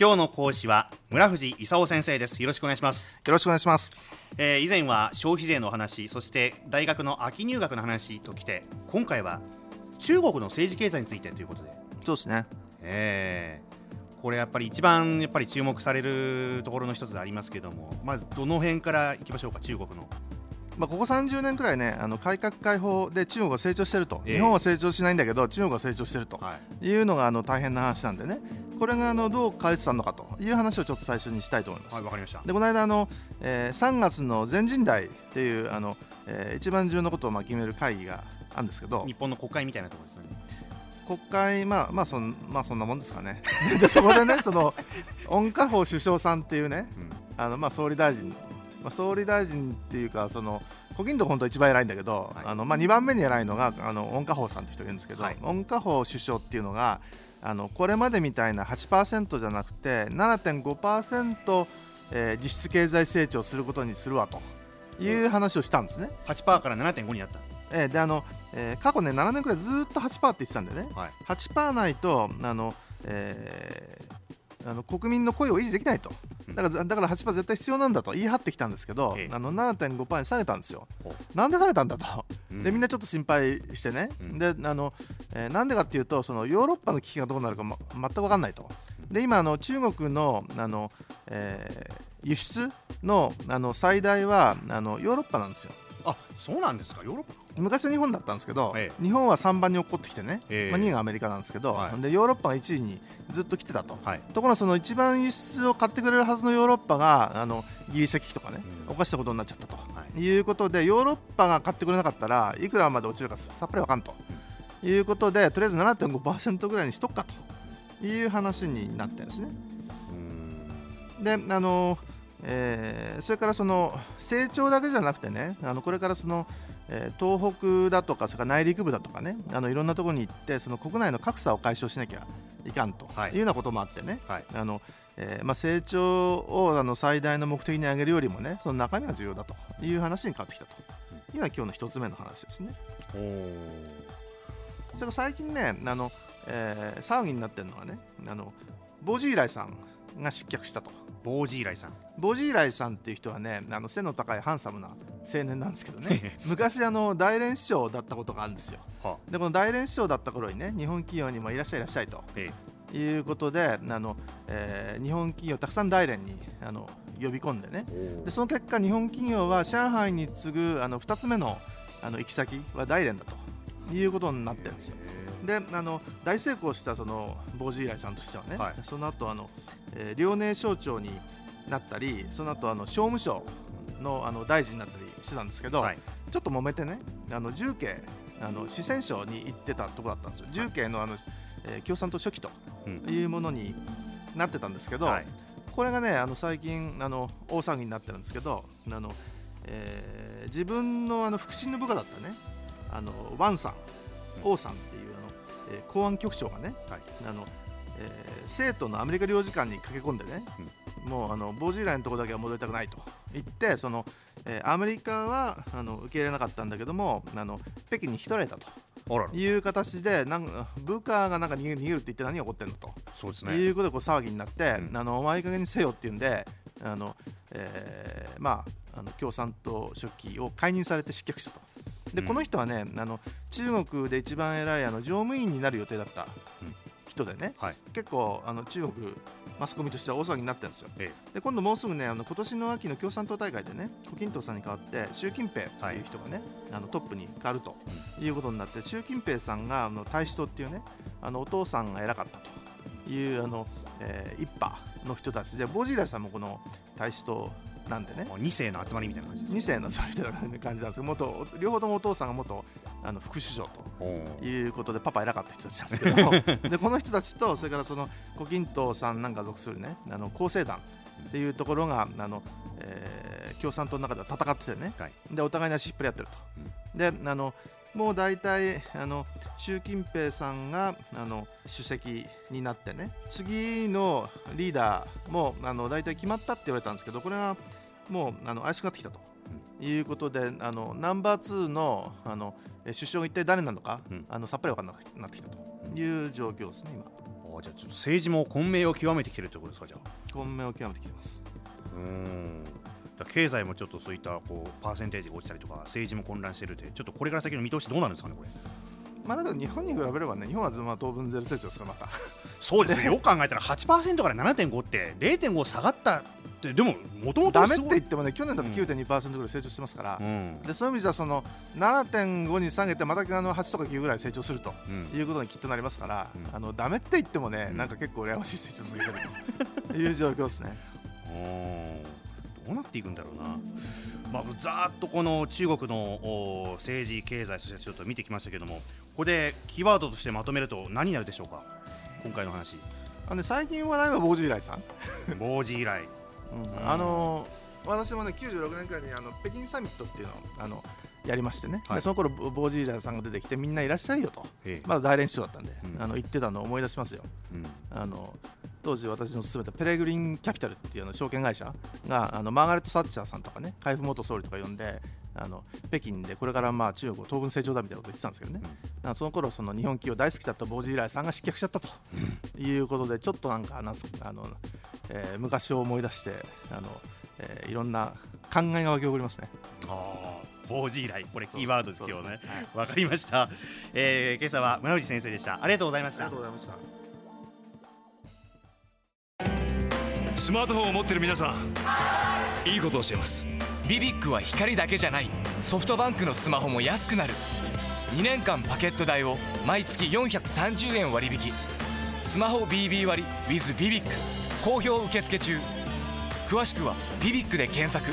今日の講師は村藤勲先生です。よろしくお願いします。よろしくお願いします、えー、以前は消費税の話そして大学の秋入学の話ときて今回は中国の政治経済についてということで。そうですね。えー、これやっぱり一番やっぱり注目されるところの一つでありますけどもまずどの辺からいきましょうか中国のまあ、ここ30年くらいねあの改革開放で中国が成長してると、えー、日本は成長しないんだけど中国が成長してると。い。うのがあの大変な話なんでね。これがあのどう変わりつつあるのかという話をちょっと最初にしたいと思います。はい、わかりました。でこの間あの、えー、3月の全人代っていうあの、えー、一番重要なことをまあ決める会議があるんですけど。日本の国会みたいなところですね。国会、まあまあそんまあ、そんなもんですかね、でそこでね、その温家宝首相さんっていうね、うん、あのまあ、総理大臣、まあ、総理大臣っていうか、その胡錦涛本当一番偉いんだけど、はい、あのまあ、2番目に偉いのがあの温家宝さんって人がいるんですけど、はい、温家宝首相っていうのがあのこれまでみたいな8%じゃなくて7.5%、えー、実質経済成長することにするわという話をしたんですね。8%から7.5になった。えー、であの、えー、過去ね7年くらいずっと8%って言ってたんでね、はい、8%ないとあの、えー、あの国民の声を維持できないと、だからだから8%絶対必要なんだと言い張ってきたんですけど、えあの7.5%に下げたんですよ。なんで下げたんだと、でみんなちょっと心配してね、うん、であのえー、なんでかっていうとそのヨーロッパの危機がどうなるか、ま、全く分かんないと。で今あの中国のあの、えー、輸出のあの最大はあのヨーロッパなんですよ。あそうなんですか？ヨーロッパ昔は日本だったんですけど、ええ、日本は3番に落っこってきてね、え、まあ、2位がアメリカなんですけど、はい、でヨーロッパが1位にずっと来てたと、はい、ところがその一番輸出を買ってくれるはずのヨーロッパがあのギリシャ危機とかね、うん、犯したことになっちゃったと、はい、いうことでヨーロッパが買ってくれなかったらいくらまで落ちるかさっぱり分かんと、うん、いうことでとりあえず7.5%ぐらいにしとくかと。いう話になってるんですね。であのえー、それからその成長だけじゃなくてねあのこれからそのえー、東北だとかそれから内陸部だとかねあのいろんなところに行ってその国内の格差を解消しなきゃいかんとい。うようなこともあってね、はい、あのえーまあ、成長をあの最大の目的に挙げるよりもねその中身が重要だという話に変わってきたと。いうのが今日の一つ目の話ですね。それから最近ねあの、えー、騒ぎになってるのはねあのボジーライさんが失脚したと。ボージーライさん。ボジーライさんっていう人はねあの背の高いハンサムな青年なんですけどね。昔あの大連市長だったことがあるんですよ、はあ、でこの大連市長だった頃にね日本企業にもいらっしゃいいらっしゃいと。いうことであの、えー、日本企業たくさん大連にあの呼び込んでね。でその結果日本企業は上海に次ぐあの2つ目のあの行き先は大連だということになってるんですよ。であの大成功したそのボージーライさんとしてはね、はい、その後あの、えー、遼寧省長になったりその後あの商務省のあの大臣になったりしてたんですけど、はい、ちょっと揉めてねあの重慶あの四川省に行ってたところだったんですよ。重慶のあの、えー、共産党書記というものになってたんですけど、はい、これがねあの最近あの大騒ぎになってるんですけどあの、えー、自分のあの腹心の部下だったねあのワンさん、王さんっていうえー、公安局長がね、はい、あのえー、生徒のアメリカ領事館に駆け込んでね、うん、もうあのボージーライのところだけは戻りたくないと。言ってその、えー、アメリカはあの受け入れなかったんだけどもあの北京に引き取られたと。いう形でなんか部下がなんか逃げ逃げるって言って何が起こってんのと。そうです、ね、いうことでこう騒ぎになって、うん、あのお前いい加減にせよっていうんであの、えー、まああの共産党書記を解任されて失脚したと。で、うん、この人はねあの中国で一番偉いあの乗務員になる予定だった人でね、はい、結構あの中国マスコミとしては大騒ぎになってるんですよ、ええ、で今度もうすぐねあの今年の秋の共産党大会でね胡錦涛さんに代わって習近平という人がね、はい、あのトップに変わるということになって、習近平さんがあの大使党っていうねあのお父さんが偉かったというあの、えー、一派の人たちでボジーラさんもこの大使党なんでね。2世の集まりみたいな感じ。2世の集まりみたいな感じなんですけど元両方ともお父さんが元あの副首相ということでパパ偉かった人たちなんですけど。でこの人たちとそれからその胡錦涛さんなんか属するねあの厚生団っていうところがあの、えー、共産党の中では戦っててね、はい、でお互いに足引っ張り合ってると、うん、であのもう大体あの習近平さんがあの主席になってね。次のリーダーもあの大体決まったって言われたんですけどこれはもうあの怪しくなってきたと。いうことであのナンバー2のあの首相が一体誰なのか、うん、あのさっぱり分からなくなってきたと。いう状況ですね、今。じゃあちょっと政治も混迷を極めてきてるということですかじゃあ。混迷を極めてきてます。うん。経済もちょっとそういったこうパーセンテージが落ちたりとか政治も混乱してるってちょっとこれから先の見通しどうなるんですかねこれ。まあだけど日本に比べればね日本はまあ当分ゼロ成長ですからまた。そうですね。よく考えたら8%から7.5って0.5下がったってでももともとダメって言ってもね去年だと9.2%ぐらい成長してますから、うん、でそういう意味じゃその7.5に下げてまたあの8とか9ぐらい成長するということにきっとなりますから、うん、あのダメって言ってもね、うん、なんか結構羨ましい成長続けてるという状況ですね。どうなっていくんだろうな。まあ、ざーっとこの中国の政治、経済、そしてちょっと見てきましたけども、ここでキーワードとしてまとめると何になるでしょうか、今回の話。あの最近話題はボージーライさん。ボージーライ。うん、あの私もね96年くらいにあの北京サミットっていうのをあのやりましてね、はい、でその頃ボージーラさんが出てきてみんないらっしゃいよと、まだ大連市長だったんで、うん、あの言ってたのを思い出しますよ、うん、あの当時私の勧めたペレグリンキャピタルっていうの証券会社があのマーガレット・サッチャーさんとかね海部元総理とか呼んであの北京でこれからまあ中国を東軍成長だみたいなこと言ってたんですけどね、うん、その頃その日本企業大好きだったボージーライさんが失脚しちゃったということでちょっとなんかあの、えー、昔を思い出してあの、えー、いろんな考えが湧き起こりますね。あボージーライこれキーワードです今日ね。わ、はい、かりました、えー、今朝は村内先生でした。ありがとうございました。ありがとうございました。スマートフォンを持ってる皆さんいいことをしています。ビビックは光だけじゃない。ソフトバンクのスマホも安くなる。2年間パケット代を毎月430円割引。スマホ BB 割 with ビビック好評受付中。詳しくはビビックで検索。